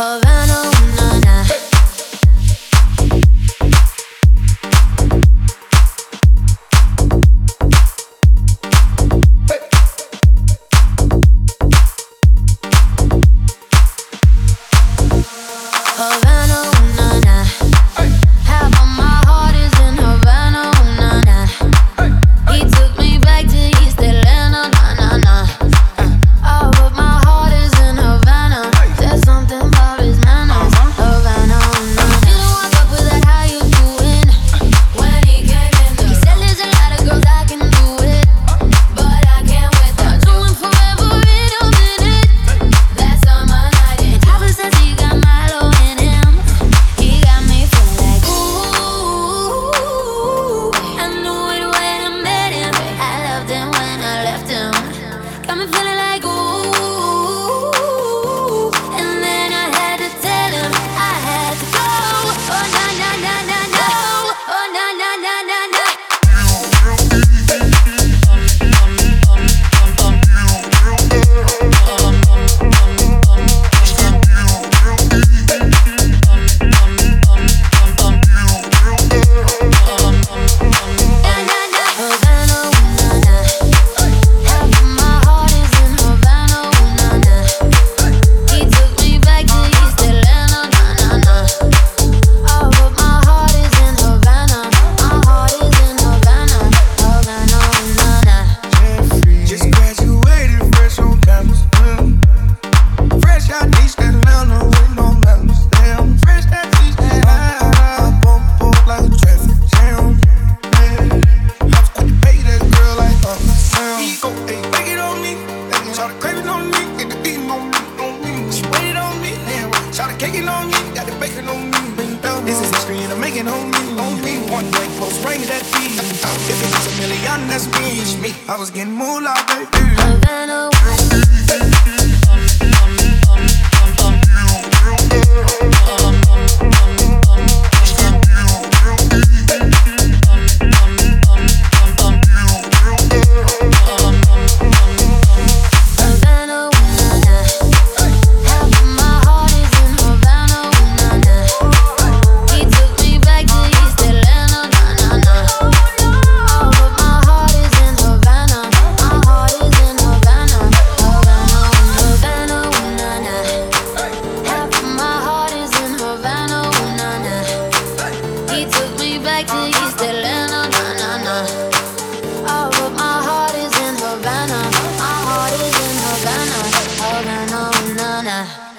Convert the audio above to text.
Havana. got me feeling This is history and I'm making on me. On me. One black post, bring that beat. If it's a million, that's me. I was getting more like baby. Havana, Ладно.